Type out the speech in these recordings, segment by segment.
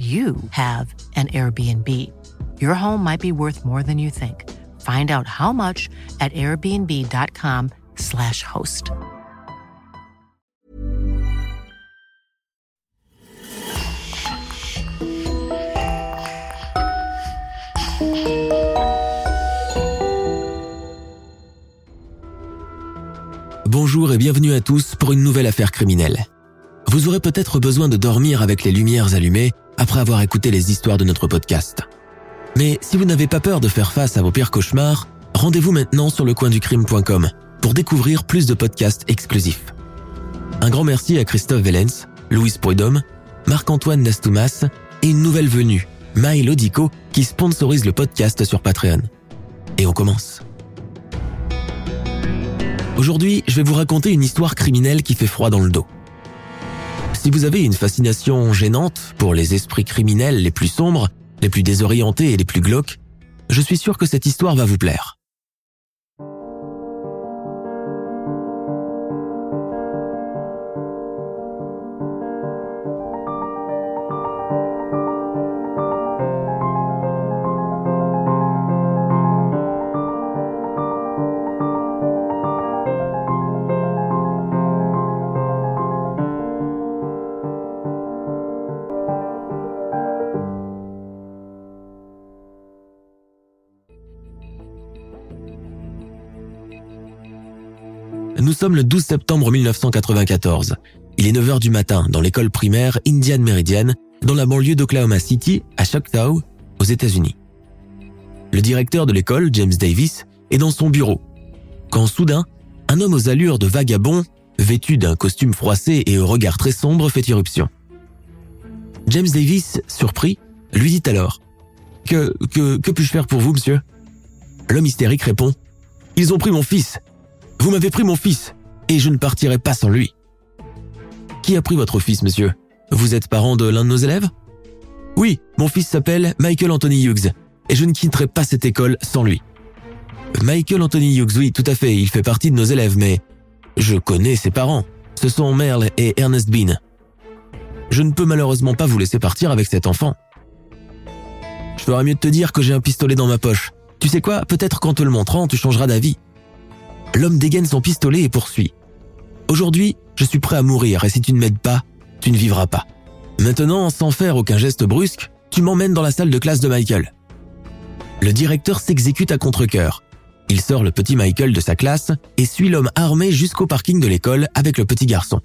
you have an Airbnb. Your home might be worth more than you think. Find out how much at airbnb.com/slash host. Bonjour et bienvenue à tous pour une nouvelle affaire criminelle. Vous aurez peut-être besoin de dormir avec les lumières allumées après avoir écouté les histoires de notre podcast. Mais si vous n'avez pas peur de faire face à vos pires cauchemars, rendez-vous maintenant sur lecoinducrime.com pour découvrir plus de podcasts exclusifs. Un grand merci à Christophe Vellens, Louise Prudhomme, Marc-Antoine Nastoumas et une nouvelle venue, Maï qui sponsorise le podcast sur Patreon. Et on commence. Aujourd'hui, je vais vous raconter une histoire criminelle qui fait froid dans le dos. Si vous avez une fascination gênante pour les esprits criminels les plus sombres, les plus désorientés et les plus glauques, je suis sûr que cette histoire va vous plaire. Sommes le 12 septembre 1994. Il est 9h du matin dans l'école primaire Indian Meridian, dans la banlieue d'Oklahoma City, à Choctaw, aux États-Unis. Le directeur de l'école, James Davis, est dans son bureau. Quand soudain, un homme aux allures de vagabond, vêtu d'un costume froissé et au regard très sombre, fait irruption. James Davis, surpris, lui dit alors Que, que, que puis-je faire pour vous, monsieur? L'homme hystérique répond Ils ont pris mon fils. Vous m'avez pris mon fils, et je ne partirai pas sans lui. Qui a pris votre fils, monsieur? Vous êtes parent de l'un de nos élèves? Oui, mon fils s'appelle Michael Anthony Hughes, et je ne quitterai pas cette école sans lui. Michael Anthony Hughes, oui, tout à fait, il fait partie de nos élèves, mais je connais ses parents. Ce sont Merle et Ernest Bean. Je ne peux malheureusement pas vous laisser partir avec cet enfant. Je ferais mieux de te dire que j'ai un pistolet dans ma poche. Tu sais quoi, peut-être qu'en te le montrant, tu changeras d'avis. L'homme dégaine son pistolet et poursuit. Aujourd'hui, je suis prêt à mourir et si tu ne m'aides pas, tu ne vivras pas. Maintenant, sans faire aucun geste brusque, tu m'emmènes dans la salle de classe de Michael. Le directeur s'exécute à contre-cœur. Il sort le petit Michael de sa classe et suit l'homme armé jusqu'au parking de l'école avec le petit garçon.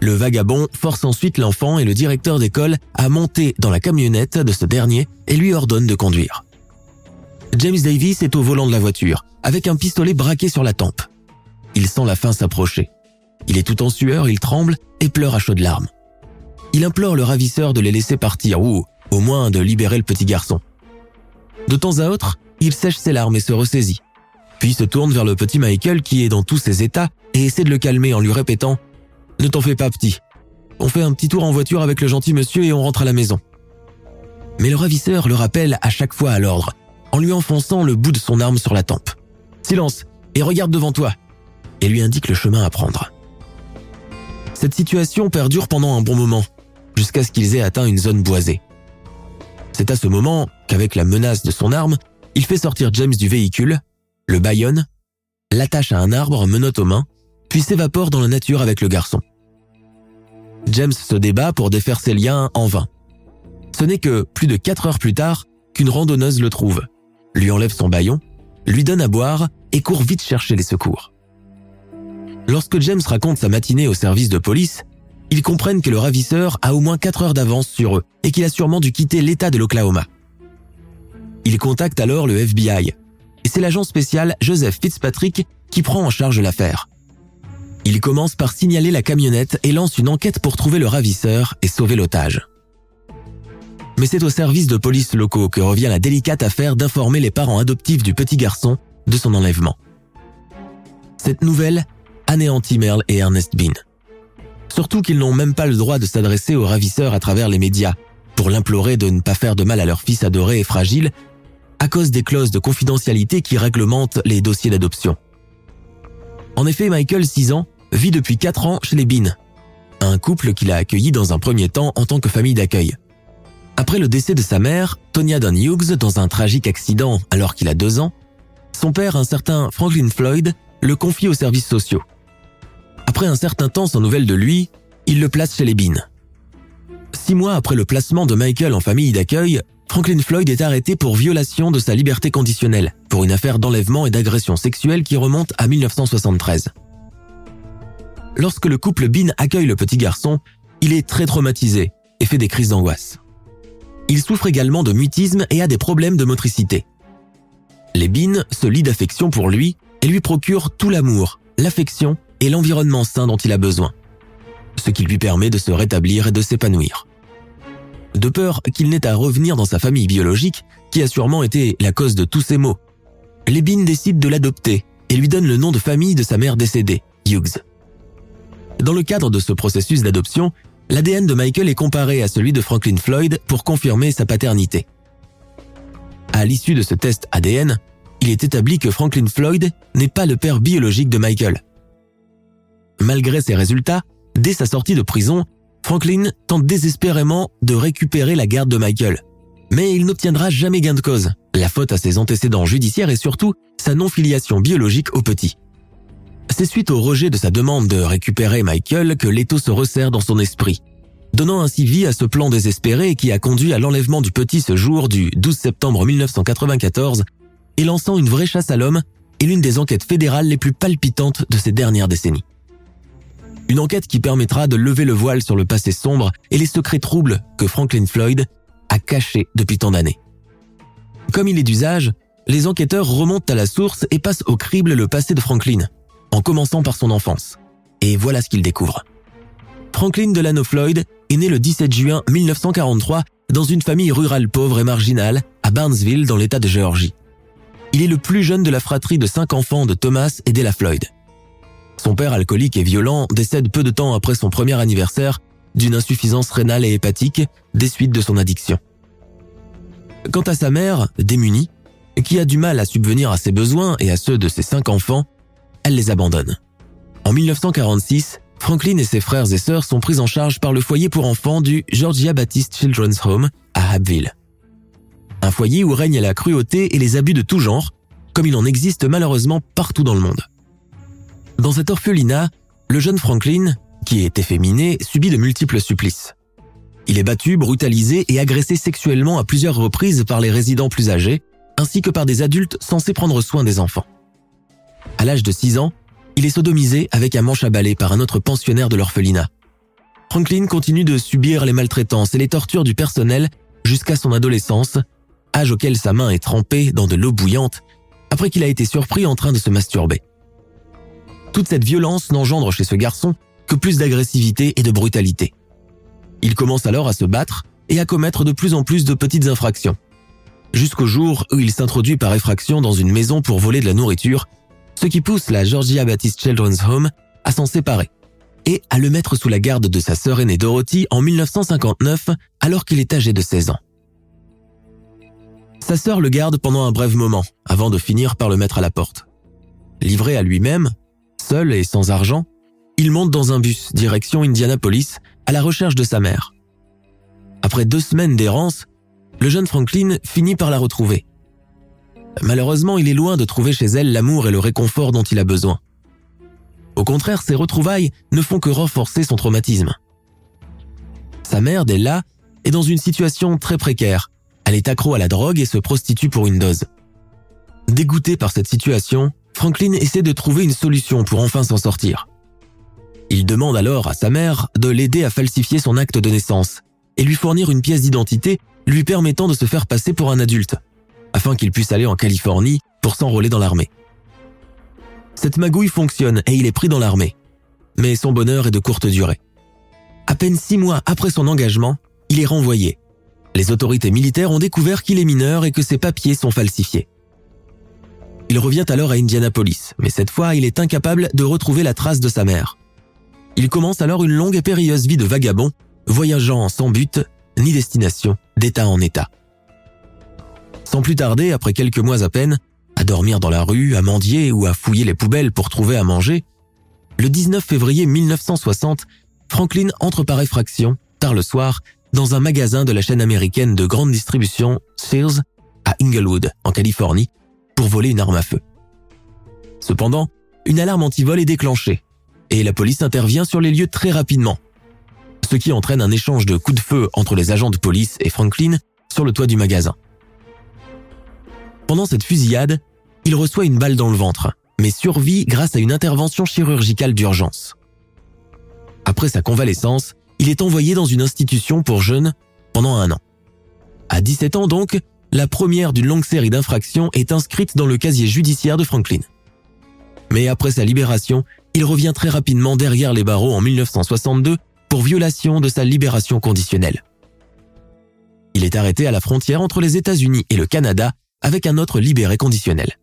Le vagabond force ensuite l'enfant et le directeur d'école à monter dans la camionnette de ce dernier et lui ordonne de conduire. James Davis est au volant de la voiture, avec un pistolet braqué sur la tempe. Il sent la fin s'approcher. Il est tout en sueur, il tremble et pleure à chaudes larmes. Il implore le ravisseur de les laisser partir ou, au moins, de libérer le petit garçon. De temps à autre, il sèche ses larmes et se ressaisit. Puis se tourne vers le petit Michael qui est dans tous ses états et essaie de le calmer en lui répétant ⁇ Ne t'en fais pas petit. On fait un petit tour en voiture avec le gentil monsieur et on rentre à la maison. ⁇ Mais le ravisseur le rappelle à chaque fois à l'ordre en lui enfonçant le bout de son arme sur la tempe. Silence et regarde devant toi et lui indique le chemin à prendre. Cette situation perdure pendant un bon moment, jusqu'à ce qu'ils aient atteint une zone boisée. C'est à ce moment qu'avec la menace de son arme, il fait sortir James du véhicule, le baillonne, l'attache à un arbre menotte aux mains, puis s'évapore dans la nature avec le garçon. James se débat pour défaire ses liens en vain. Ce n'est que plus de quatre heures plus tard qu'une randonneuse le trouve, lui enlève son baillon, lui donne à boire et court vite chercher les secours. Lorsque James raconte sa matinée au service de police, ils comprennent que le ravisseur a au moins 4 heures d'avance sur eux et qu'il a sûrement dû quitter l'État de l'Oklahoma. Ils contactent alors le FBI et c'est l'agent spécial Joseph Fitzpatrick qui prend en charge l'affaire. Il commence par signaler la camionnette et lance une enquête pour trouver le ravisseur et sauver l'otage. Mais c'est au service de police locaux que revient la délicate affaire d'informer les parents adoptifs du petit garçon de son enlèvement. Cette nouvelle anéantit Merle et Ernest Bean. Surtout qu'ils n'ont même pas le droit de s'adresser au ravisseur à travers les médias pour l'implorer de ne pas faire de mal à leur fils adoré et fragile à cause des clauses de confidentialité qui réglementent les dossiers d'adoption. En effet, Michael, 6 ans, vit depuis 4 ans chez les Bean, un couple qu'il a accueilli dans un premier temps en tant que famille d'accueil. Après le décès de sa mère, Tonya Don Hughes, dans un tragique accident alors qu'il a 2 ans, son père, un certain Franklin Floyd, le confie aux services sociaux. Après un certain temps sans nouvelles de lui, il le place chez les Bean. Six mois après le placement de Michael en famille d'accueil, Franklin Floyd est arrêté pour violation de sa liberté conditionnelle, pour une affaire d'enlèvement et d'agression sexuelle qui remonte à 1973. Lorsque le couple Bean accueille le petit garçon, il est très traumatisé et fait des crises d'angoisse. Il souffre également de mutisme et a des problèmes de motricité. Bean se lient d'affection pour lui et lui procurent tout l'amour, l'affection et l'environnement sain dont il a besoin, ce qui lui permet de se rétablir et de s'épanouir. De peur qu'il n'ait à revenir dans sa famille biologique, qui a sûrement été la cause de tous ses maux, les Bean décident de l'adopter et lui donnent le nom de famille de sa mère décédée, Hughes. Dans le cadre de ce processus d'adoption, l'ADN de Michael est comparé à celui de Franklin Floyd pour confirmer sa paternité. À l'issue de ce test ADN, il est établi que Franklin Floyd n'est pas le père biologique de Michael. Malgré ces résultats, dès sa sortie de prison, Franklin tente désespérément de récupérer la garde de Michael. Mais il n'obtiendra jamais gain de cause, la faute à ses antécédents judiciaires et surtout sa non-filiation biologique au petit. C'est suite au rejet de sa demande de récupérer Michael que l'étau se resserre dans son esprit, donnant ainsi vie à ce plan désespéré qui a conduit à l'enlèvement du petit ce jour du 12 septembre 1994 et lançant une vraie chasse à l'homme et l'une des enquêtes fédérales les plus palpitantes de ces dernières décennies. Une enquête qui permettra de lever le voile sur le passé sombre et les secrets troubles que Franklin Floyd a cachés depuis tant d'années. Comme il est d'usage, les enquêteurs remontent à la source et passent au crible le passé de Franklin, en commençant par son enfance. Et voilà ce qu'ils découvrent. Franklin Delano Floyd est né le 17 juin 1943 dans une famille rurale pauvre et marginale à Barnesville dans l'état de Géorgie. Il est le plus jeune de la fratrie de cinq enfants de Thomas et Della Floyd. Son père alcoolique et violent décède peu de temps après son premier anniversaire d'une insuffisance rénale et hépatique des suites de son addiction. Quant à sa mère, démunie, qui a du mal à subvenir à ses besoins et à ceux de ses cinq enfants, elle les abandonne. En 1946, Franklin et ses frères et sœurs sont pris en charge par le foyer pour enfants du Georgia Baptist Children's Home à Abbeville. Un foyer où règne la cruauté et les abus de tout genre, comme il en existe malheureusement partout dans le monde. Dans cet orphelinat, le jeune Franklin, qui est efféminé, subit de multiples supplices. Il est battu, brutalisé et agressé sexuellement à plusieurs reprises par les résidents plus âgés, ainsi que par des adultes censés prendre soin des enfants. À l'âge de 6 ans, il est sodomisé avec un manche à balai par un autre pensionnaire de l'orphelinat. Franklin continue de subir les maltraitances et les tortures du personnel jusqu'à son adolescence, âge auquel sa main est trempée dans de l'eau bouillante après qu'il a été surpris en train de se masturber. Toute cette violence n'engendre chez ce garçon que plus d'agressivité et de brutalité. Il commence alors à se battre et à commettre de plus en plus de petites infractions. Jusqu'au jour où il s'introduit par effraction dans une maison pour voler de la nourriture ce qui pousse la Georgia Baptist Children's Home à s'en séparer et à le mettre sous la garde de sa sœur aînée Dorothy en 1959 alors qu'il est âgé de 16 ans. Sa sœur le garde pendant un bref moment avant de finir par le mettre à la porte. Livré à lui-même, seul et sans argent, il monte dans un bus direction Indianapolis à la recherche de sa mère. Après deux semaines d'errance, le jeune Franklin finit par la retrouver Malheureusement, il est loin de trouver chez elle l'amour et le réconfort dont il a besoin. Au contraire, ces retrouvailles ne font que renforcer son traumatisme. Sa mère, Della, est dans une situation très précaire. Elle est accro à la drogue et se prostitue pour une dose. Dégoûté par cette situation, Franklin essaie de trouver une solution pour enfin s'en sortir. Il demande alors à sa mère de l'aider à falsifier son acte de naissance et lui fournir une pièce d'identité lui permettant de se faire passer pour un adulte afin qu'il puisse aller en Californie pour s'enrôler dans l'armée. Cette magouille fonctionne et il est pris dans l'armée. Mais son bonheur est de courte durée. À peine six mois après son engagement, il est renvoyé. Les autorités militaires ont découvert qu'il est mineur et que ses papiers sont falsifiés. Il revient alors à Indianapolis, mais cette fois il est incapable de retrouver la trace de sa mère. Il commence alors une longue et périlleuse vie de vagabond, voyageant sans but ni destination, d'état en état. Sans plus tarder, après quelques mois à peine, à dormir dans la rue, à mendier ou à fouiller les poubelles pour trouver à manger, le 19 février 1960, Franklin entre par effraction, tard le soir, dans un magasin de la chaîne américaine de grande distribution Sears à Inglewood, en Californie, pour voler une arme à feu. Cependant, une alarme anti-vol est déclenchée et la police intervient sur les lieux très rapidement, ce qui entraîne un échange de coups de feu entre les agents de police et Franklin sur le toit du magasin. Pendant cette fusillade, il reçoit une balle dans le ventre, mais survit grâce à une intervention chirurgicale d'urgence. Après sa convalescence, il est envoyé dans une institution pour jeunes pendant un an. À 17 ans donc, la première d'une longue série d'infractions est inscrite dans le casier judiciaire de Franklin. Mais après sa libération, il revient très rapidement derrière les barreaux en 1962 pour violation de sa libération conditionnelle. Il est arrêté à la frontière entre les États-Unis et le Canada avec un autre libéré conditionnel.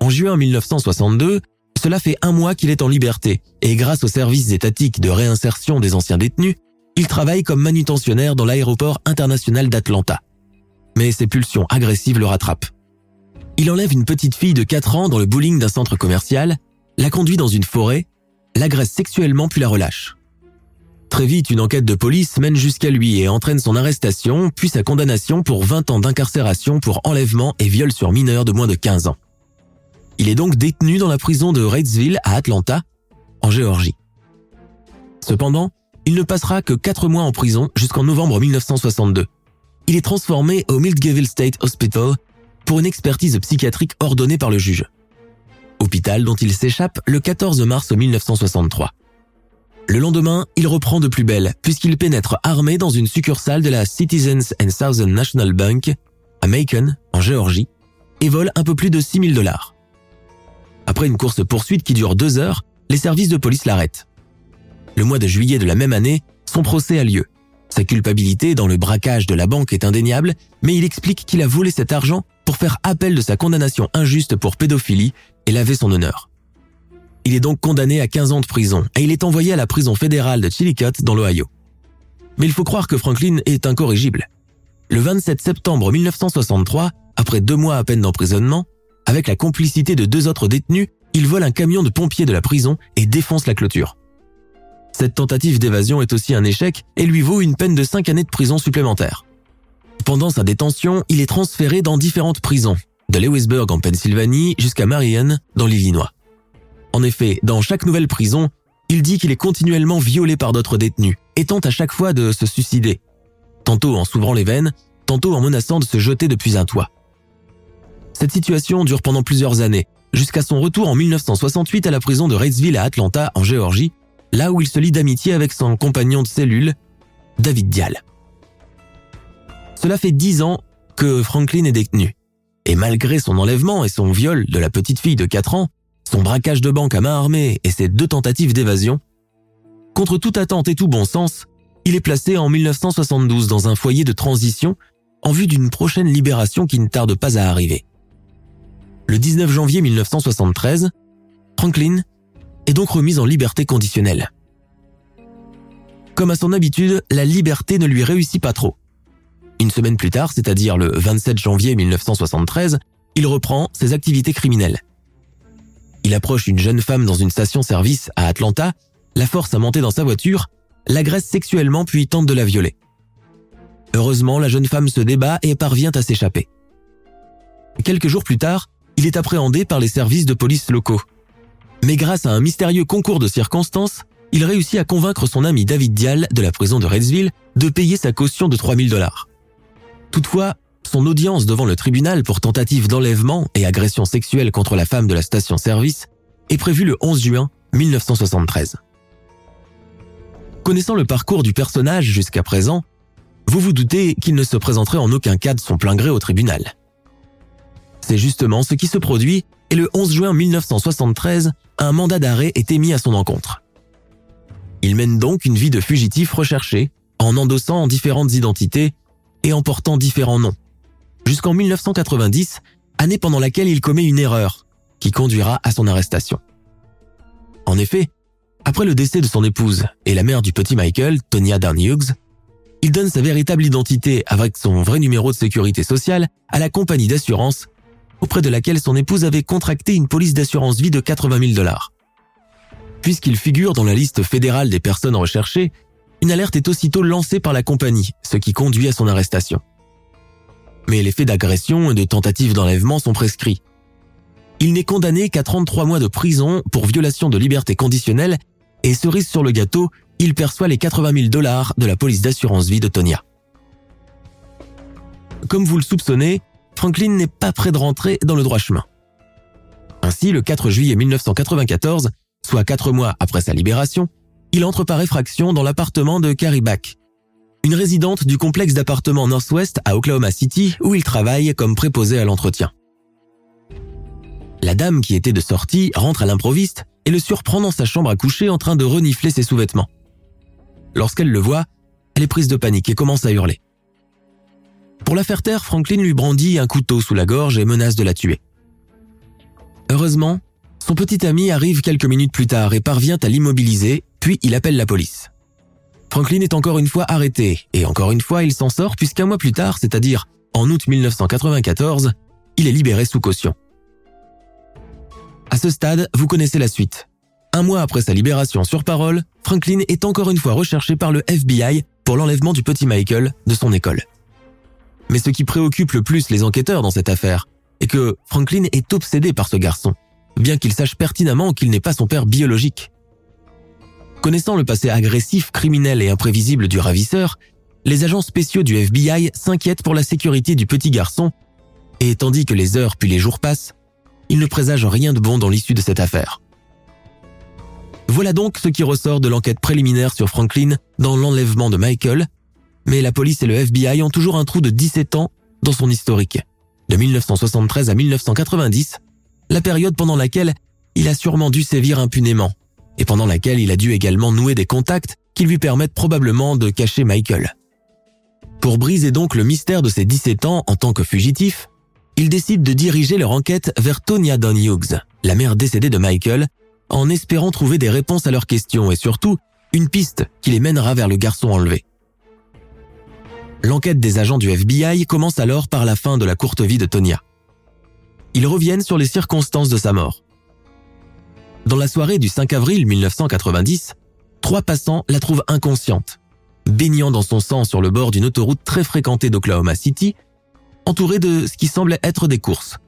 En juin 1962, cela fait un mois qu'il est en liberté et grâce aux services étatiques de réinsertion des anciens détenus, il travaille comme manutentionnaire dans l'aéroport international d'Atlanta. Mais ses pulsions agressives le rattrapent. Il enlève une petite fille de 4 ans dans le bowling d'un centre commercial, la conduit dans une forêt, l'agresse sexuellement puis la relâche. Très vite, une enquête de police mène jusqu'à lui et entraîne son arrestation, puis sa condamnation pour 20 ans d'incarcération pour enlèvement et viol sur mineur de moins de 15 ans. Il est donc détenu dans la prison de Reidsville à Atlanta, en Géorgie. Cependant, il ne passera que 4 mois en prison jusqu'en novembre 1962. Il est transformé au Miltgeville State Hospital pour une expertise psychiatrique ordonnée par le juge. Hôpital dont il s'échappe le 14 mars 1963. Le lendemain, il reprend de plus belle puisqu'il pénètre armé dans une succursale de la Citizens and Southern National Bank à Macon, en Géorgie, et vole un peu plus de 6 000 dollars. Après une course-poursuite qui dure deux heures, les services de police l'arrêtent. Le mois de juillet de la même année, son procès a lieu. Sa culpabilité dans le braquage de la banque est indéniable, mais il explique qu'il a volé cet argent pour faire appel de sa condamnation injuste pour pédophilie et laver son honneur. Il est donc condamné à 15 ans de prison et il est envoyé à la prison fédérale de Chillicothe dans l'Ohio. Mais il faut croire que Franklin est incorrigible. Le 27 septembre 1963, après deux mois à peine d'emprisonnement, avec la complicité de deux autres détenus, il vole un camion de pompiers de la prison et défonce la clôture. Cette tentative d'évasion est aussi un échec et lui vaut une peine de 5 années de prison supplémentaire. Pendant sa détention, il est transféré dans différentes prisons, de Lewisburg en Pennsylvanie jusqu'à Marion dans l'Illinois. En effet, dans chaque nouvelle prison, il dit qu'il est continuellement violé par d'autres détenus et tente à chaque fois de se suicider, tantôt en s'ouvrant les veines, tantôt en menaçant de se jeter depuis un toit. Cette situation dure pendant plusieurs années, jusqu'à son retour en 1968 à la prison de Reidsville à Atlanta, en Géorgie, là où il se lie d'amitié avec son compagnon de cellule, David Dial. Cela fait dix ans que Franklin est détenu. Et malgré son enlèvement et son viol de la petite fille de 4 ans, son braquage de banque à main armée et ses deux tentatives d'évasion, contre toute attente et tout bon sens, il est placé en 1972 dans un foyer de transition en vue d'une prochaine libération qui ne tarde pas à arriver. Le 19 janvier 1973, Franklin est donc remis en liberté conditionnelle. Comme à son habitude, la liberté ne lui réussit pas trop. Une semaine plus tard, c'est-à-dire le 27 janvier 1973, il reprend ses activités criminelles. Il approche une jeune femme dans une station-service à Atlanta, la force à monter dans sa voiture, l'agresse sexuellement puis tente de la violer. Heureusement, la jeune femme se débat et parvient à s'échapper. Quelques jours plus tard, il est appréhendé par les services de police locaux. Mais grâce à un mystérieux concours de circonstances, il réussit à convaincre son ami David Dial de la prison de Redsville de payer sa caution de 3000 dollars. Toutefois, son audience devant le tribunal pour tentative d'enlèvement et agression sexuelle contre la femme de la station-service est prévue le 11 juin 1973. Connaissant le parcours du personnage jusqu'à présent, vous vous doutez qu'il ne se présenterait en aucun cas de son plein gré au tribunal. C'est justement ce qui se produit et le 11 juin 1973, un mandat d'arrêt est émis à son encontre. Il mène donc une vie de fugitif recherché en endossant différentes identités et en portant différents noms. Jusqu'en 1990, année pendant laquelle il commet une erreur qui conduira à son arrestation. En effet, après le décès de son épouse et la mère du petit Michael, Tonya Darn Hughes, il donne sa véritable identité avec son vrai numéro de sécurité sociale à la compagnie d'assurance auprès de laquelle son épouse avait contracté une police d'assurance vie de 80 000 dollars. Puisqu'il figure dans la liste fédérale des personnes recherchées, une alerte est aussitôt lancée par la compagnie, ce qui conduit à son arrestation. Mais les faits d'agression et de tentative d'enlèvement sont prescrits. Il n'est condamné qu'à 33 mois de prison pour violation de liberté conditionnelle et cerise sur le gâteau, il perçoit les 80 000 dollars de la police d'assurance vie de Tonya. Comme vous le soupçonnez, Franklin n'est pas prêt de rentrer dans le droit chemin. Ainsi, le 4 juillet 1994, soit quatre mois après sa libération, il entre par effraction dans l'appartement de Carrie une résidente du complexe d'appartements Northwest à Oklahoma City où il travaille comme préposé à l'entretien. La dame qui était de sortie rentre à l'improviste et le surprend dans sa chambre à coucher en train de renifler ses sous-vêtements. Lorsqu'elle le voit, elle est prise de panique et commence à hurler. Pour la faire taire, Franklin lui brandit un couteau sous la gorge et menace de la tuer. Heureusement, son petit ami arrive quelques minutes plus tard et parvient à l'immobiliser, puis il appelle la police. Franklin est encore une fois arrêté, et encore une fois il s'en sort puisqu'un mois plus tard, c'est-à-dire en août 1994, il est libéré sous caution. À ce stade, vous connaissez la suite. Un mois après sa libération sur parole, Franklin est encore une fois recherché par le FBI pour l'enlèvement du petit Michael de son école. Mais ce qui préoccupe le plus les enquêteurs dans cette affaire est que Franklin est obsédé par ce garçon, bien qu'il sache pertinemment qu'il n'est pas son père biologique. Connaissant le passé agressif, criminel et imprévisible du ravisseur, les agents spéciaux du FBI s'inquiètent pour la sécurité du petit garçon, et tandis que les heures puis les jours passent, ils ne présagent rien de bon dans l'issue de cette affaire. Voilà donc ce qui ressort de l'enquête préliminaire sur Franklin dans l'enlèvement de Michael, mais la police et le FBI ont toujours un trou de 17 ans dans son historique. De 1973 à 1990, la période pendant laquelle il a sûrement dû sévir impunément, et pendant laquelle il a dû également nouer des contacts qui lui permettent probablement de cacher Michael. Pour briser donc le mystère de ses 17 ans en tant que fugitif, ils décident de diriger leur enquête vers Tonya Don Hughes, la mère décédée de Michael, en espérant trouver des réponses à leurs questions et surtout une piste qui les mènera vers le garçon enlevé. L'enquête des agents du FBI commence alors par la fin de la courte vie de Tonya. Ils reviennent sur les circonstances de sa mort. Dans la soirée du 5 avril 1990, trois passants la trouvent inconsciente, baignant dans son sang sur le bord d'une autoroute très fréquentée d'Oklahoma City, entourée de ce qui semble être des courses,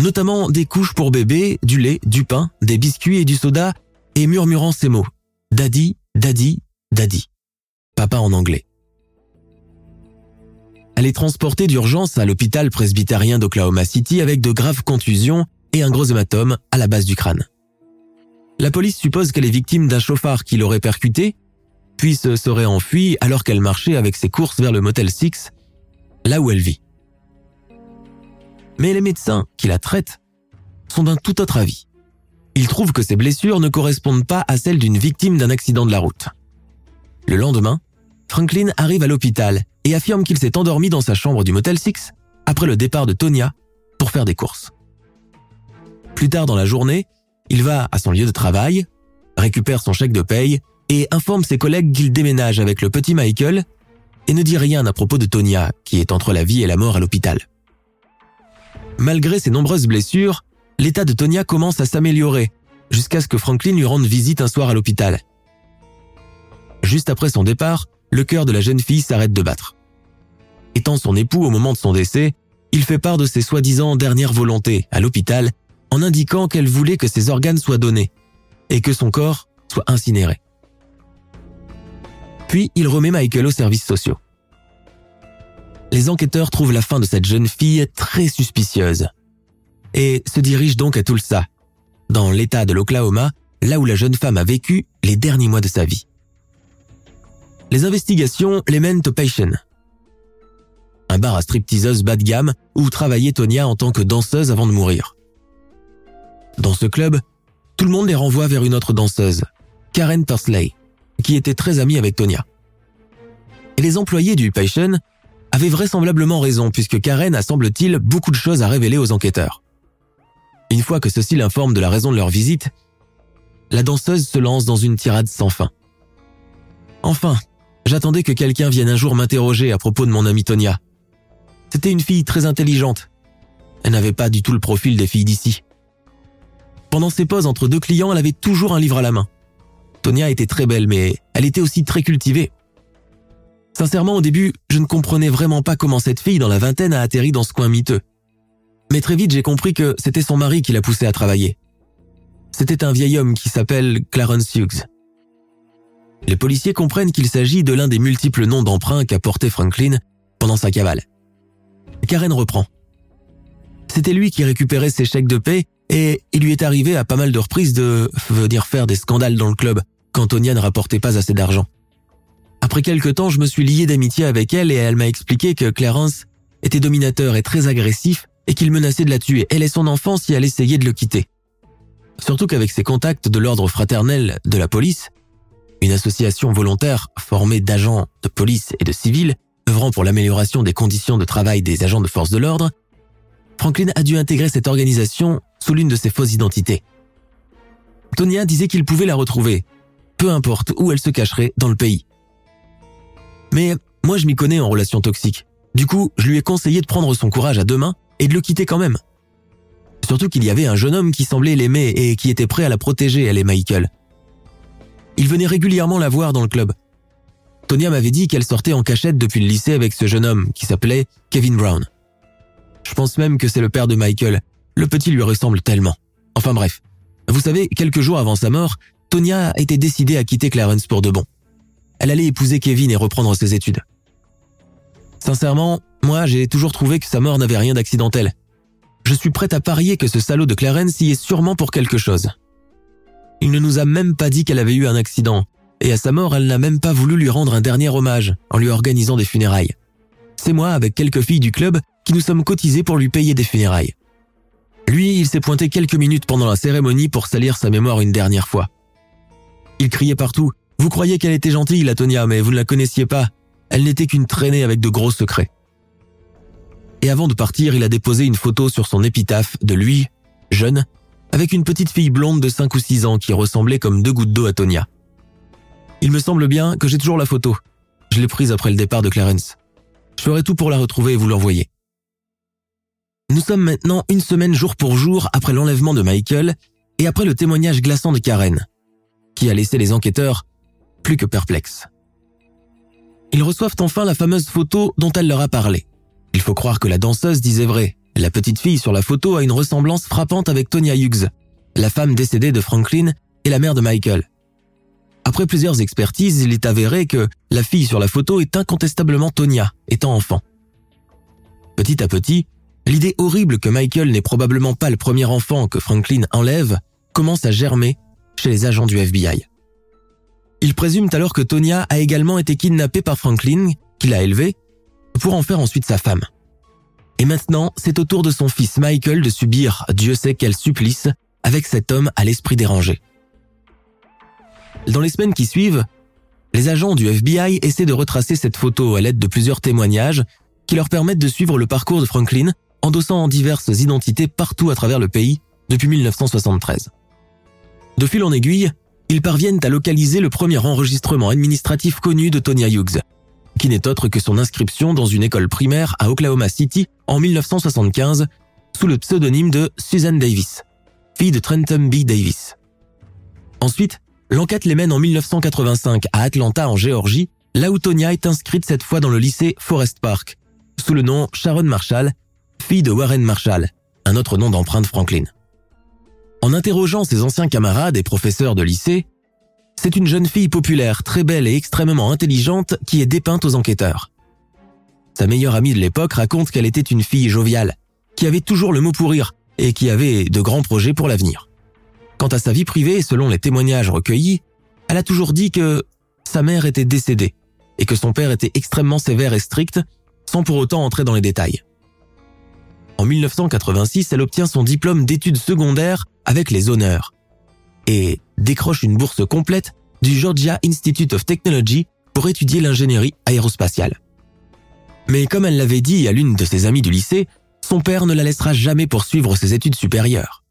notamment des couches pour bébé, du lait, du pain, des biscuits et du soda, et murmurant ces mots. Daddy, daddy, daddy. Papa en anglais. Elle est transportée d'urgence à l'hôpital presbytérien d'Oklahoma City avec de graves contusions et un gros hématome à la base du crâne. La police suppose qu'elle est victime d'un chauffard qui l'aurait percutée, puis se serait enfuie alors qu'elle marchait avec ses courses vers le motel Six, là où elle vit. Mais les médecins qui la traitent sont d'un tout autre avis. Ils trouvent que ses blessures ne correspondent pas à celles d'une victime d'un accident de la route. Le lendemain, Franklin arrive à l'hôpital et affirme qu'il s'est endormi dans sa chambre du Motel Six après le départ de Tonya pour faire des courses. Plus tard dans la journée, il va à son lieu de travail, récupère son chèque de paye et informe ses collègues qu'il déménage avec le petit Michael et ne dit rien à propos de Tonya qui est entre la vie et la mort à l'hôpital. Malgré ses nombreuses blessures, l'état de Tonya commence à s'améliorer jusqu'à ce que Franklin lui rende visite un soir à l'hôpital. Juste après son départ, le cœur de la jeune fille s'arrête de battre. Étant son époux au moment de son décès, il fait part de ses soi-disant dernières volontés à l'hôpital en indiquant qu'elle voulait que ses organes soient donnés et que son corps soit incinéré. Puis il remet Michael aux services sociaux les enquêteurs trouvent la fin de cette jeune fille très suspicieuse et se dirigent donc à Tulsa, dans l'état de l'Oklahoma, là où la jeune femme a vécu les derniers mois de sa vie. Les investigations les mènent au Passion, un bar à stripteaseuse bas de gamme où travaillait Tonya en tant que danseuse avant de mourir. Dans ce club, tout le monde les renvoie vers une autre danseuse, Karen Persley, qui était très amie avec Tonya. Et les employés du Passion avaient vraisemblablement raison puisque Karen a semble-t-il beaucoup de choses à révéler aux enquêteurs. Une fois que ceux-ci l'informent de la raison de leur visite, la danseuse se lance dans une tirade sans fin. Enfin, j'attendais que quelqu'un vienne un jour m'interroger à propos de mon amie Tonia. C'était une fille très intelligente. Elle n'avait pas du tout le profil des filles d'ici. Pendant ses pauses entre deux clients, elle avait toujours un livre à la main. Tonia était très belle, mais elle était aussi très cultivée. Sincèrement, au début, je ne comprenais vraiment pas comment cette fille dans la vingtaine a atterri dans ce coin miteux. Mais très vite, j'ai compris que c'était son mari qui la poussait à travailler. C'était un vieil homme qui s'appelle Clarence Hughes. Les policiers comprennent qu'il s'agit de l'un des multiples noms d'emprunt qu'a porté Franklin pendant sa cavale. Karen reprend. C'était lui qui récupérait ses chèques de paix et il lui est arrivé à pas mal de reprises de venir faire des scandales dans le club quand Tonia ne rapportait pas assez d'argent. Après quelque temps, je me suis lié d'amitié avec elle et elle m'a expliqué que Clarence était dominateur et très agressif et qu'il menaçait de la tuer, elle et son enfant, si elle essayait de le quitter. Surtout qu'avec ses contacts de l'ordre fraternel de la police, une association volontaire formée d'agents de police et de civils œuvrant pour l'amélioration des conditions de travail des agents de force de l'ordre, Franklin a dû intégrer cette organisation sous l'une de ses fausses identités. Tonia disait qu'il pouvait la retrouver, peu importe où elle se cacherait dans le pays. Mais moi je m'y connais en relations toxiques. Du coup, je lui ai conseillé de prendre son courage à deux mains et de le quitter quand même. Surtout qu'il y avait un jeune homme qui semblait l'aimer et qui était prêt à la protéger, elle et Michael. Il venait régulièrement la voir dans le club. Tonia m'avait dit qu'elle sortait en cachette depuis le lycée avec ce jeune homme qui s'appelait Kevin Brown. Je pense même que c'est le père de Michael. Le petit lui ressemble tellement. Enfin bref. Vous savez, quelques jours avant sa mort, Tonia était décidée à quitter Clarence pour de bon. Elle allait épouser Kevin et reprendre ses études. Sincèrement, moi j'ai toujours trouvé que sa mort n'avait rien d'accidentel. Je suis prête à parier que ce salaud de Clarence y est sûrement pour quelque chose. Il ne nous a même pas dit qu'elle avait eu un accident, et à sa mort, elle n'a même pas voulu lui rendre un dernier hommage en lui organisant des funérailles. C'est moi, avec quelques filles du club, qui nous sommes cotisés pour lui payer des funérailles. Lui, il s'est pointé quelques minutes pendant la cérémonie pour salir sa mémoire une dernière fois. Il criait partout « Vous croyez qu'elle était gentille, la Tonia, mais vous ne la connaissiez pas. Elle n'était qu'une traînée avec de gros secrets. » Et avant de partir, il a déposé une photo sur son épitaphe de lui, jeune, avec une petite fille blonde de 5 ou 6 ans qui ressemblait comme deux gouttes d'eau à Tonia. Il me semble bien que j'ai toujours la photo. Je l'ai prise après le départ de Clarence. Je ferai tout pour la retrouver et vous l'envoyer. Nous sommes maintenant une semaine jour pour jour après l'enlèvement de Michael et après le témoignage glaçant de Karen, qui a laissé les enquêteurs plus que perplexes. Ils reçoivent enfin la fameuse photo dont elle leur a parlé. Il faut croire que la danseuse disait vrai. La petite fille sur la photo a une ressemblance frappante avec Tonya Hughes, la femme décédée de Franklin et la mère de Michael. Après plusieurs expertises, il est avéré que la fille sur la photo est incontestablement Tonya, étant enfant. Petit à petit, l'idée horrible que Michael n'est probablement pas le premier enfant que Franklin enlève commence à germer chez les agents du FBI. Ils présument alors que Tonya a également été kidnappée par Franklin, qui l'a élevée, pour en faire ensuite sa femme. Et maintenant, c'est au tour de son fils Michael de subir Dieu sait quel supplice avec cet homme à l'esprit dérangé. Dans les semaines qui suivent, les agents du FBI essaient de retracer cette photo à l'aide de plusieurs témoignages qui leur permettent de suivre le parcours de Franklin endossant en diverses identités partout à travers le pays depuis 1973. De fil en aiguille, ils parviennent à localiser le premier enregistrement administratif connu de Tonya Hughes, qui n'est autre que son inscription dans une école primaire à Oklahoma City en 1975 sous le pseudonyme de Susan Davis, fille de Trenton B. Davis. Ensuite, l'enquête les mène en 1985 à Atlanta en Géorgie, là où Tonya est inscrite cette fois dans le lycée Forest Park, sous le nom Sharon Marshall, fille de Warren Marshall, un autre nom d'emprunt de Franklin. En interrogeant ses anciens camarades et professeurs de lycée, c'est une jeune fille populaire, très belle et extrêmement intelligente qui est dépeinte aux enquêteurs. Sa meilleure amie de l'époque raconte qu'elle était une fille joviale, qui avait toujours le mot pour rire et qui avait de grands projets pour l'avenir. Quant à sa vie privée, selon les témoignages recueillis, elle a toujours dit que sa mère était décédée et que son père était extrêmement sévère et strict, sans pour autant entrer dans les détails. En 1986, elle obtient son diplôme d'études secondaires avec les honneurs et décroche une bourse complète du Georgia Institute of Technology pour étudier l'ingénierie aérospatiale. Mais comme elle l'avait dit à l'une de ses amies du lycée, son père ne la laissera jamais poursuivre ses études supérieures.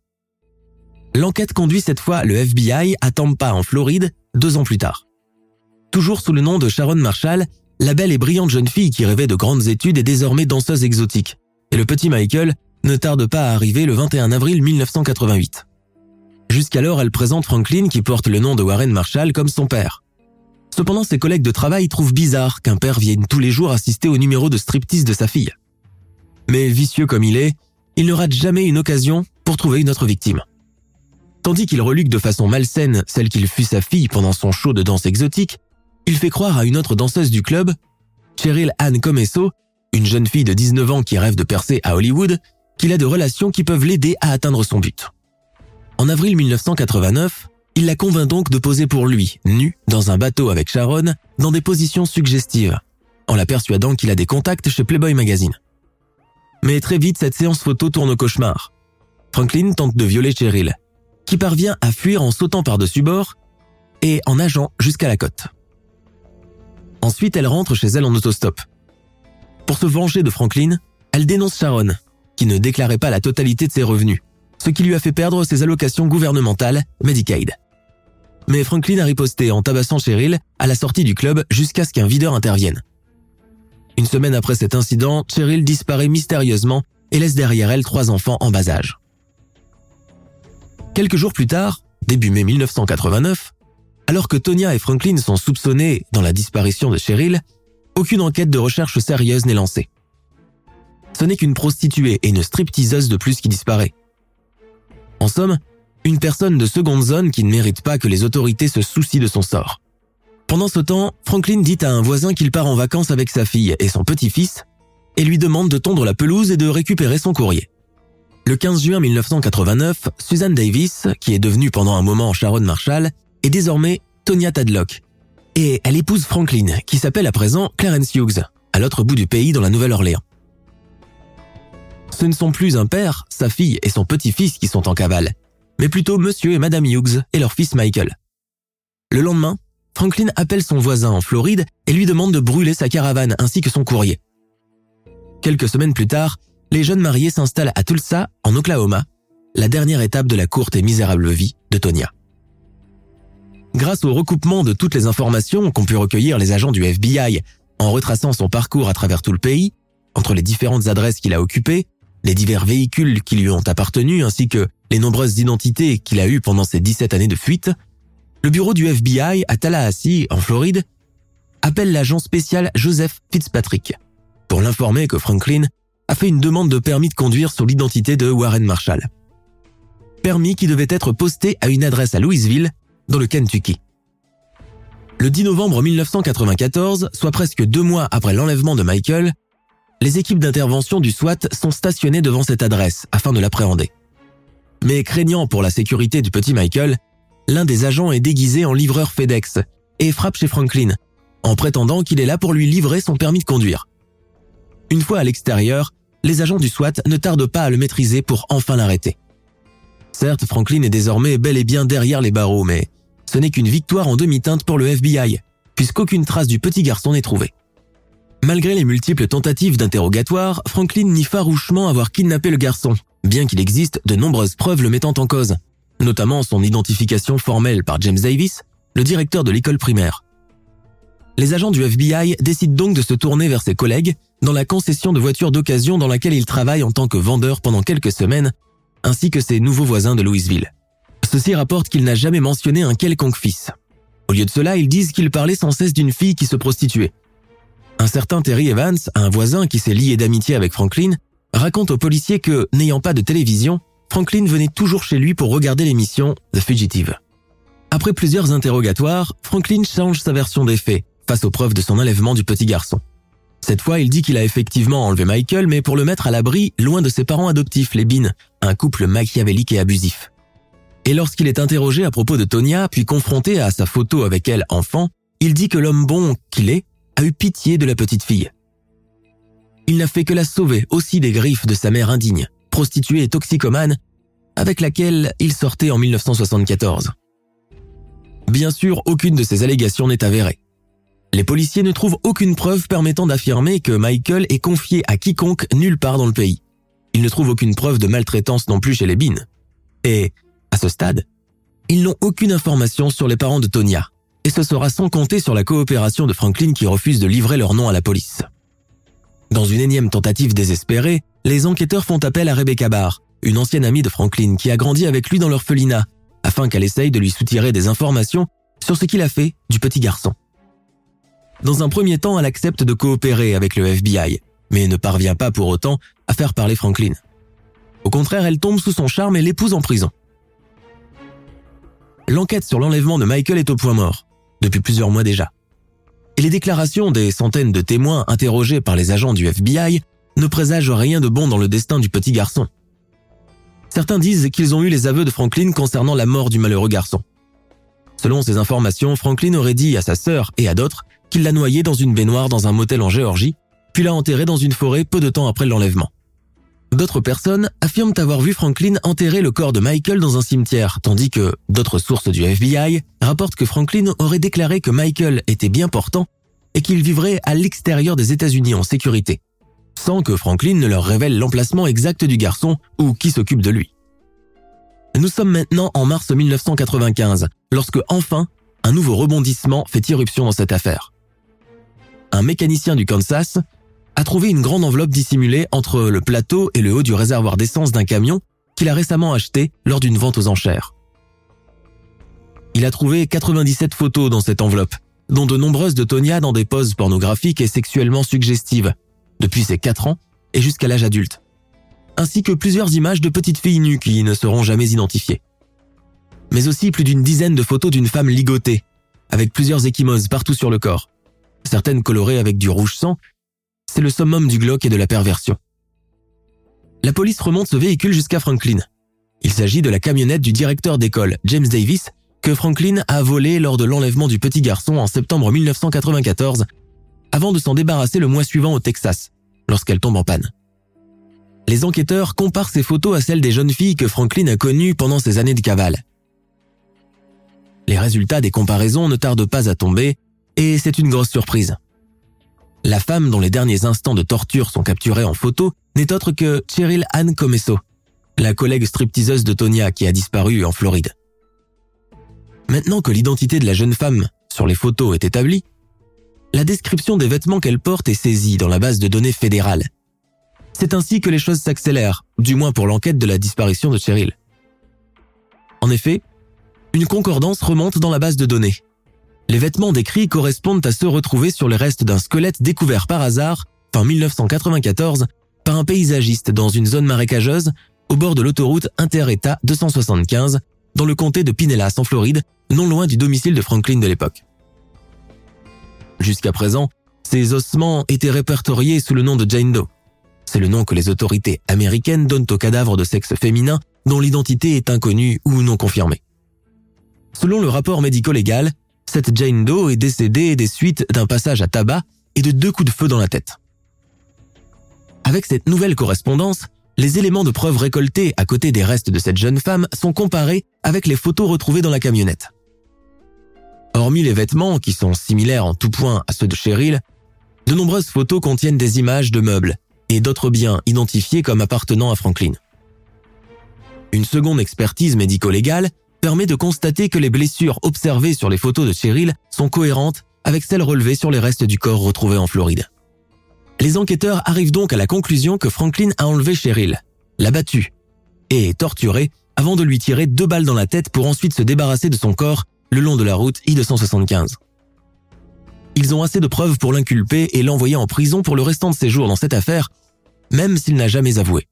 L'enquête conduit cette fois le FBI à Tampa en Floride deux ans plus tard. Toujours sous le nom de Sharon Marshall, la belle et brillante jeune fille qui rêvait de grandes études est désormais danseuse exotique. Et le petit Michael ne tarde pas à arriver le 21 avril 1988. Jusqu'alors, elle présente Franklin qui porte le nom de Warren Marshall comme son père. Cependant, ses collègues de travail trouvent bizarre qu'un père vienne tous les jours assister au numéro de striptease de sa fille. Mais vicieux comme il est, il ne rate jamais une occasion pour trouver une autre victime. Tandis qu'il reluque de façon malsaine celle qu'il fut sa fille pendant son show de danse exotique, il fait croire à une autre danseuse du club, Cheryl Ann Comesso, une jeune fille de 19 ans qui rêve de percer à Hollywood, qu'il a de relations qui peuvent l'aider à atteindre son but. En avril 1989, il la convainc donc de poser pour lui, nu, dans un bateau avec Sharon, dans des positions suggestives, en la persuadant qu'il a des contacts chez Playboy Magazine. Mais très vite, cette séance photo tourne au cauchemar. Franklin tente de violer Cheryl, qui parvient à fuir en sautant par-dessus bord et en nageant jusqu'à la côte. Ensuite, elle rentre chez elle en autostop. Pour se venger de Franklin, elle dénonce Sharon, qui ne déclarait pas la totalité de ses revenus, ce qui lui a fait perdre ses allocations gouvernementales Medicaid. Mais Franklin a riposté en tabassant Cheryl à la sortie du club jusqu'à ce qu'un videur intervienne. Une semaine après cet incident, Cheryl disparaît mystérieusement et laisse derrière elle trois enfants en bas âge. Quelques jours plus tard, début mai 1989, alors que Tonya et Franklin sont soupçonnés dans la disparition de Cheryl, aucune enquête de recherche sérieuse n'est lancée. Ce n'est qu'une prostituée et une stripteaseuse de plus qui disparaît. En somme, une personne de seconde zone qui ne mérite pas que les autorités se soucient de son sort. Pendant ce temps, Franklin dit à un voisin qu'il part en vacances avec sa fille et son petit-fils et lui demande de tondre la pelouse et de récupérer son courrier. Le 15 juin 1989, Suzanne Davis, qui est devenue pendant un moment Sharon Marshall, est désormais Tonya Tadlock. Et elle épouse Franklin, qui s'appelle à présent Clarence Hughes, à l'autre bout du pays dans la Nouvelle-Orléans. Ce ne sont plus un père, sa fille et son petit-fils qui sont en cavale, mais plutôt monsieur et madame Hughes et leur fils Michael. Le lendemain, Franklin appelle son voisin en Floride et lui demande de brûler sa caravane ainsi que son courrier. Quelques semaines plus tard, les jeunes mariés s'installent à Tulsa, en Oklahoma, la dernière étape de la courte et misérable vie de Tonya. Grâce au recoupement de toutes les informations qu'ont pu recueillir les agents du FBI en retraçant son parcours à travers tout le pays, entre les différentes adresses qu'il a occupées, les divers véhicules qui lui ont appartenu ainsi que les nombreuses identités qu'il a eues pendant ses 17 années de fuite, le bureau du FBI à Tallahassee, en Floride, appelle l'agent spécial Joseph Fitzpatrick pour l'informer que Franklin a fait une demande de permis de conduire sur l'identité de Warren Marshall. Permis qui devait être posté à une adresse à Louisville, dans le Kentucky. Le 10 novembre 1994, soit presque deux mois après l'enlèvement de Michael, les équipes d'intervention du SWAT sont stationnées devant cette adresse afin de l'appréhender. Mais craignant pour la sécurité du petit Michael, l'un des agents est déguisé en livreur FedEx et frappe chez Franklin, en prétendant qu'il est là pour lui livrer son permis de conduire. Une fois à l'extérieur, les agents du SWAT ne tardent pas à le maîtriser pour enfin l'arrêter. Certes, Franklin est désormais bel et bien derrière les barreaux, mais ce n'est qu'une victoire en demi-teinte pour le FBI, puisqu'aucune trace du petit garçon n'est trouvée. Malgré les multiples tentatives d'interrogatoire, Franklin nie farouchement avoir kidnappé le garçon, bien qu'il existe de nombreuses preuves le mettant en cause, notamment son identification formelle par James Davis, le directeur de l'école primaire. Les agents du FBI décident donc de se tourner vers ses collègues dans la concession de voitures d'occasion dans laquelle il travaille en tant que vendeur pendant quelques semaines, ainsi que ses nouveaux voisins de Louisville. Ceci rapporte qu'il n'a jamais mentionné un quelconque fils. Au lieu de cela, ils disent qu'il parlait sans cesse d'une fille qui se prostituait. Un certain Terry Evans, un voisin qui s'est lié d'amitié avec Franklin, raconte aux policiers que, n'ayant pas de télévision, Franklin venait toujours chez lui pour regarder l'émission The Fugitive. Après plusieurs interrogatoires, Franklin change sa version des faits face aux preuves de son enlèvement du petit garçon. Cette fois, il dit qu'il a effectivement enlevé Michael, mais pour le mettre à l'abri, loin de ses parents adoptifs, les Bean, un couple machiavélique et abusif. Et lorsqu'il est interrogé à propos de Tonya, puis confronté à sa photo avec elle enfant, il dit que l'homme bon qu'il est a eu pitié de la petite fille. Il n'a fait que la sauver aussi des griffes de sa mère indigne, prostituée et toxicomane, avec laquelle il sortait en 1974. Bien sûr, aucune de ces allégations n'est avérée. Les policiers ne trouvent aucune preuve permettant d'affirmer que Michael est confié à quiconque nulle part dans le pays. Ils ne trouvent aucune preuve de maltraitance non plus chez les Bean. Et, à ce stade, ils n'ont aucune information sur les parents de Tonya. Et ce sera sans compter sur la coopération de Franklin qui refuse de livrer leur nom à la police. Dans une énième tentative désespérée, les enquêteurs font appel à Rebecca Barr, une ancienne amie de Franklin qui a grandi avec lui dans l'orphelinat, afin qu'elle essaye de lui soutirer des informations sur ce qu'il a fait du petit garçon. Dans un premier temps, elle accepte de coopérer avec le FBI, mais ne parvient pas pour autant à faire parler Franklin. Au contraire, elle tombe sous son charme et l'épouse en prison. L'enquête sur l'enlèvement de Michael est au point mort, depuis plusieurs mois déjà. Et les déclarations des centaines de témoins interrogés par les agents du FBI ne présagent rien de bon dans le destin du petit garçon. Certains disent qu'ils ont eu les aveux de Franklin concernant la mort du malheureux garçon. Selon ces informations, Franklin aurait dit à sa sœur et à d'autres qu'il l'a noyé dans une baignoire dans un motel en Géorgie, puis l'a enterré dans une forêt peu de temps après l'enlèvement. D'autres personnes affirment avoir vu Franklin enterrer le corps de Michael dans un cimetière, tandis que d'autres sources du FBI rapportent que Franklin aurait déclaré que Michael était bien portant et qu'il vivrait à l'extérieur des États-Unis en sécurité, sans que Franklin ne leur révèle l'emplacement exact du garçon ou qui s'occupe de lui. Nous sommes maintenant en mars 1995, lorsque enfin, un nouveau rebondissement fait irruption dans cette affaire. Un mécanicien du Kansas a trouvé une grande enveloppe dissimulée entre le plateau et le haut du réservoir d'essence d'un camion qu'il a récemment acheté lors d'une vente aux enchères. Il a trouvé 97 photos dans cette enveloppe, dont de nombreuses de Tonya dans des poses pornographiques et sexuellement suggestives, depuis ses 4 ans et jusqu'à l'âge adulte, ainsi que plusieurs images de petites filles nues qui ne seront jamais identifiées. Mais aussi plus d'une dizaine de photos d'une femme ligotée, avec plusieurs échymoses partout sur le corps, certaines colorées avec du rouge sang c'est le summum du glauque et de la perversion. La police remonte ce véhicule jusqu'à Franklin. Il s'agit de la camionnette du directeur d'école, James Davis, que Franklin a volée lors de l'enlèvement du petit garçon en septembre 1994, avant de s'en débarrasser le mois suivant au Texas, lorsqu'elle tombe en panne. Les enquêteurs comparent ces photos à celles des jeunes filles que Franklin a connues pendant ses années de cavale. Les résultats des comparaisons ne tardent pas à tomber, et c'est une grosse surprise. La femme dont les derniers instants de torture sont capturés en photo n'est autre que Cheryl Ann Comesso, la collègue stripteaseuse de Tonya qui a disparu en Floride. Maintenant que l'identité de la jeune femme sur les photos est établie, la description des vêtements qu'elle porte est saisie dans la base de données fédérale. C'est ainsi que les choses s'accélèrent, du moins pour l'enquête de la disparition de Cheryl. En effet, une concordance remonte dans la base de données les vêtements décrits correspondent à ceux retrouvés sur les restes d'un squelette découvert par hasard, fin 1994, par un paysagiste dans une zone marécageuse au bord de l'autoroute Inter-État 275 dans le comté de Pinellas en Floride, non loin du domicile de Franklin de l'époque. Jusqu'à présent, ces ossements étaient répertoriés sous le nom de Jane Doe. C'est le nom que les autorités américaines donnent aux cadavres de sexe féminin dont l'identité est inconnue ou non confirmée. Selon le rapport médico-légal, cette Jane Doe est décédée des suites d'un passage à tabac et de deux coups de feu dans la tête. Avec cette nouvelle correspondance, les éléments de preuve récoltés à côté des restes de cette jeune femme sont comparés avec les photos retrouvées dans la camionnette. Hormis les vêtements, qui sont similaires en tout point à ceux de Cheryl, de nombreuses photos contiennent des images de meubles et d'autres biens identifiés comme appartenant à Franklin. Une seconde expertise médico-légale permet de constater que les blessures observées sur les photos de Cheryl sont cohérentes avec celles relevées sur les restes du corps retrouvés en Floride. Les enquêteurs arrivent donc à la conclusion que Franklin a enlevé Cheryl, l'a battue et torturée avant de lui tirer deux balles dans la tête pour ensuite se débarrasser de son corps le long de la route I-275. Ils ont assez de preuves pour l'inculper et l'envoyer en prison pour le restant de ses jours dans cette affaire, même s'il n'a jamais avoué.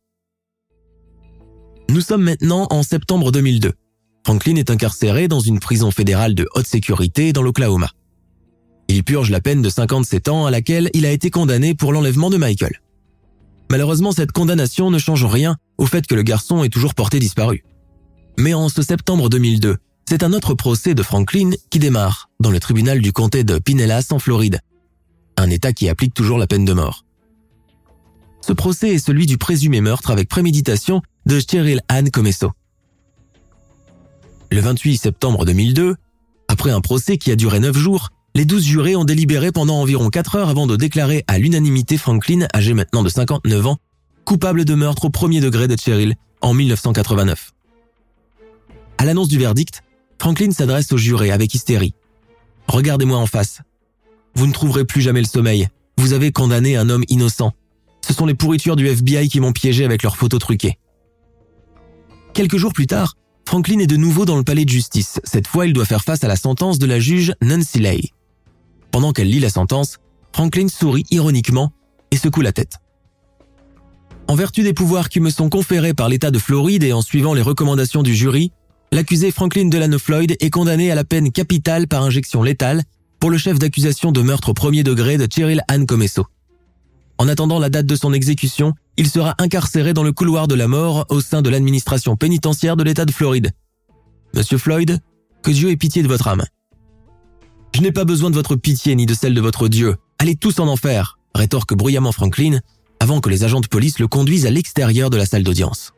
Nous sommes maintenant en septembre 2002. Franklin est incarcéré dans une prison fédérale de haute sécurité dans l'Oklahoma. Il purge la peine de 57 ans à laquelle il a été condamné pour l'enlèvement de Michael. Malheureusement, cette condamnation ne change rien au fait que le garçon est toujours porté disparu. Mais en ce septembre 2002, c'est un autre procès de Franklin qui démarre dans le tribunal du comté de Pinellas en Floride, un État qui applique toujours la peine de mort. Ce procès est celui du présumé meurtre avec préméditation de Cheryl Ann Comesso. Le 28 septembre 2002, après un procès qui a duré neuf jours, les douze jurés ont délibéré pendant environ 4 heures avant de déclarer à l'unanimité Franklin, âgé maintenant de 59 ans, coupable de meurtre au premier degré de en 1989. À l'annonce du verdict, Franklin s'adresse aux jurés avec hystérie. Regardez-moi en face. Vous ne trouverez plus jamais le sommeil. Vous avez condamné un homme innocent. Ce sont les pourritures du FBI qui m'ont piégé avec leurs photos truquées. Quelques jours plus tard, Franklin est de nouveau dans le palais de justice. Cette fois, il doit faire face à la sentence de la juge Nancy Lay. Pendant qu'elle lit la sentence, Franklin sourit ironiquement et secoue la tête. En vertu des pouvoirs qui me sont conférés par l'État de Floride et en suivant les recommandations du jury, l'accusé Franklin Delano Floyd est condamné à la peine capitale par injection létale pour le chef d'accusation de meurtre au premier degré de Cheryl Ann Comesso. En attendant la date de son exécution, il sera incarcéré dans le couloir de la mort au sein de l'administration pénitentiaire de l'État de Floride. Monsieur Floyd, que Dieu ait pitié de votre âme. Je n'ai pas besoin de votre pitié ni de celle de votre Dieu. Allez tous en enfer, rétorque bruyamment Franklin, avant que les agents de police le conduisent à l'extérieur de la salle d'audience.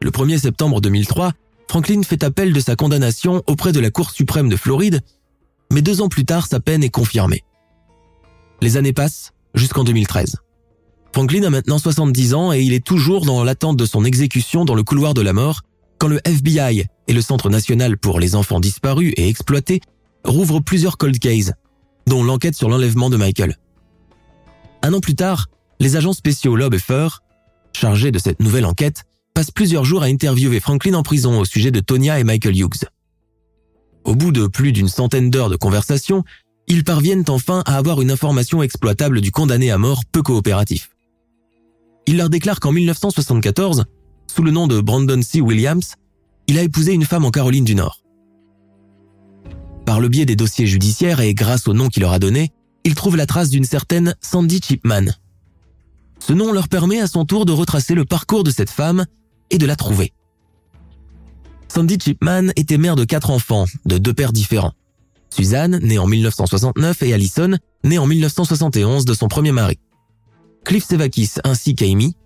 Le 1er septembre 2003, Franklin fait appel de sa condamnation auprès de la Cour suprême de Floride, mais deux ans plus tard, sa peine est confirmée. Les années passent jusqu'en 2013. Franklin a maintenant 70 ans et il est toujours dans l'attente de son exécution dans le couloir de la mort quand le FBI et le Centre national pour les enfants disparus et exploités rouvre plusieurs cold cases, dont l'enquête sur l'enlèvement de Michael. Un an plus tard, les agents spéciaux Loeb et Fur, chargés de cette nouvelle enquête, passent plusieurs jours à interviewer Franklin en prison au sujet de Tonya et Michael Hughes. Au bout de plus d'une centaine d'heures de conversation, ils parviennent enfin à avoir une information exploitable du condamné à mort peu coopératif. Il leur déclare qu'en 1974, sous le nom de Brandon C. Williams, il a épousé une femme en Caroline du Nord. Par le biais des dossiers judiciaires et grâce au nom qu'il leur a donné, ils trouvent la trace d'une certaine Sandy Chipman. Ce nom leur permet à son tour de retracer le parcours de cette femme et de la trouver. Sandy Chipman était mère de quatre enfants, de deux pères différents. Suzanne, née en 1969, et Allison, née en 1971 de son premier mari. Cliff Sevakis ainsi qu'Amy,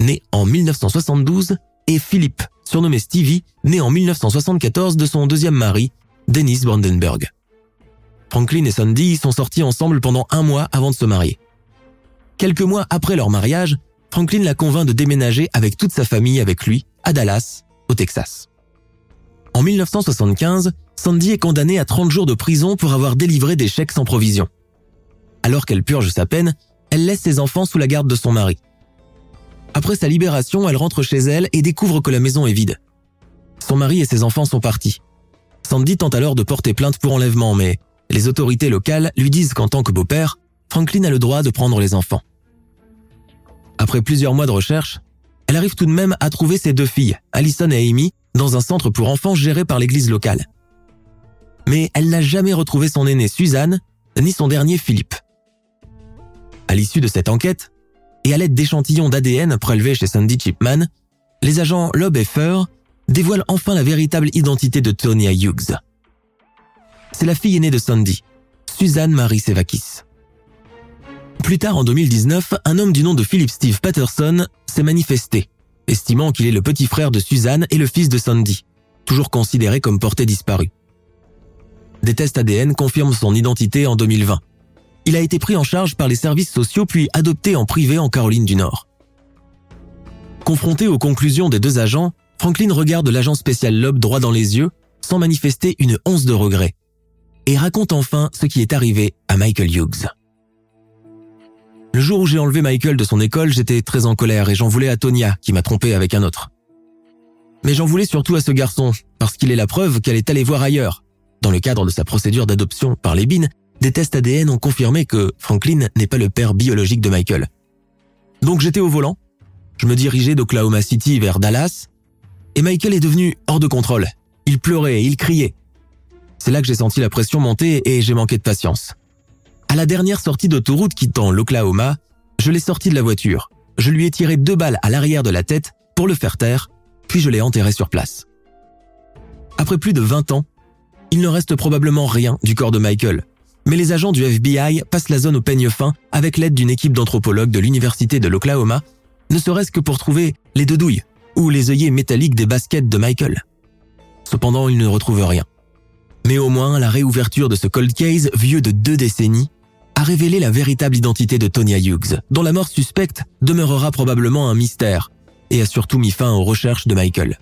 né en 1972, et Philippe, surnommé Stevie, né en 1974 de son deuxième mari, Dennis Brandenburg. Franklin et Sandy sont sortis ensemble pendant un mois avant de se marier. Quelques mois après leur mariage, Franklin la convainc de déménager avec toute sa famille avec lui à Dallas, au Texas. En 1975, Sandy est condamnée à 30 jours de prison pour avoir délivré des chèques sans provision. Alors qu'elle purge sa peine, elle laisse ses enfants sous la garde de son mari. Après sa libération, elle rentre chez elle et découvre que la maison est vide. Son mari et ses enfants sont partis. Sandy tente alors de porter plainte pour enlèvement, mais les autorités locales lui disent qu'en tant que beau-père, Franklin a le droit de prendre les enfants. Après plusieurs mois de recherche, elle arrive tout de même à trouver ses deux filles, Allison et Amy, dans un centre pour enfants géré par l'église locale. Mais elle n'a jamais retrouvé son aîné Suzanne, ni son dernier Philippe. À l'issue de cette enquête, et à l'aide d'échantillons d'ADN prélevés chez Sandy Chipman, les agents Loeb et Fur dévoilent enfin la véritable identité de Tonya Hughes. C'est la fille aînée de Sandy, Suzanne Marie Sevakis. Plus tard en 2019, un homme du nom de Philip Steve Patterson s'est manifesté, estimant qu'il est le petit frère de Suzanne et le fils de Sandy, toujours considéré comme porté disparu. Des tests ADN confirment son identité en 2020. Il a été pris en charge par les services sociaux puis adopté en privé en Caroline du Nord. Confronté aux conclusions des deux agents, Franklin regarde l'agent spécial Loeb droit dans les yeux, sans manifester une once de regret, et raconte enfin ce qui est arrivé à Michael Hughes. Le jour où j'ai enlevé Michael de son école, j'étais très en colère et j'en voulais à Tonya, qui m'a trompé avec un autre. Mais j'en voulais surtout à ce garçon, parce qu'il est la preuve qu'elle est allée voir ailleurs. Dans le cadre de sa procédure d'adoption par les BIN, des tests ADN ont confirmé que Franklin n'est pas le père biologique de Michael. Donc j'étais au volant, je me dirigeais d'Oklahoma City vers Dallas, et Michael est devenu hors de contrôle. Il pleurait, il criait. C'est là que j'ai senti la pression monter et j'ai manqué de patience. À la dernière sortie d'autoroute quittant l'Oklahoma, je l'ai sorti de la voiture. Je lui ai tiré deux balles à l'arrière de la tête pour le faire taire, puis je l'ai enterré sur place. Après plus de 20 ans, il ne reste probablement rien du corps de Michael, mais les agents du FBI passent la zone au peigne fin avec l'aide d'une équipe d'anthropologues de l'Université de l'Oklahoma, ne serait-ce que pour trouver les deux douilles ou les œillets métalliques des baskets de Michael. Cependant, ils ne retrouvent rien. Mais au moins, la réouverture de ce cold case, vieux de deux décennies, a révélé la véritable identité de Tonya Hughes, dont la mort suspecte demeurera probablement un mystère, et a surtout mis fin aux recherches de Michael.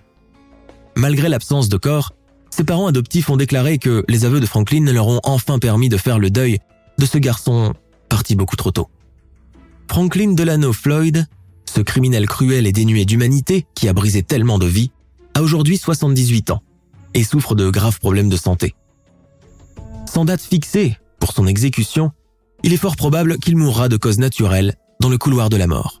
Malgré l'absence de corps, ses parents adoptifs ont déclaré que les aveux de Franklin leur ont enfin permis de faire le deuil de ce garçon parti beaucoup trop tôt. Franklin Delano Floyd, ce criminel cruel et dénué d'humanité qui a brisé tellement de vies, a aujourd'hui 78 ans et souffre de graves problèmes de santé. Sans date fixée pour son exécution, il est fort probable qu'il mourra de cause naturelle dans le couloir de la mort.